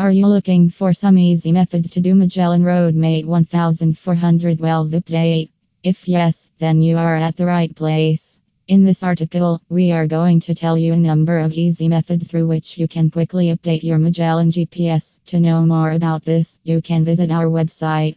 Are you looking for some easy methods to do Magellan Road Mate 1412 update? If yes, then you are at the right place. In this article, we are going to tell you a number of easy methods through which you can quickly update your Magellan GPS. To know more about this, you can visit our website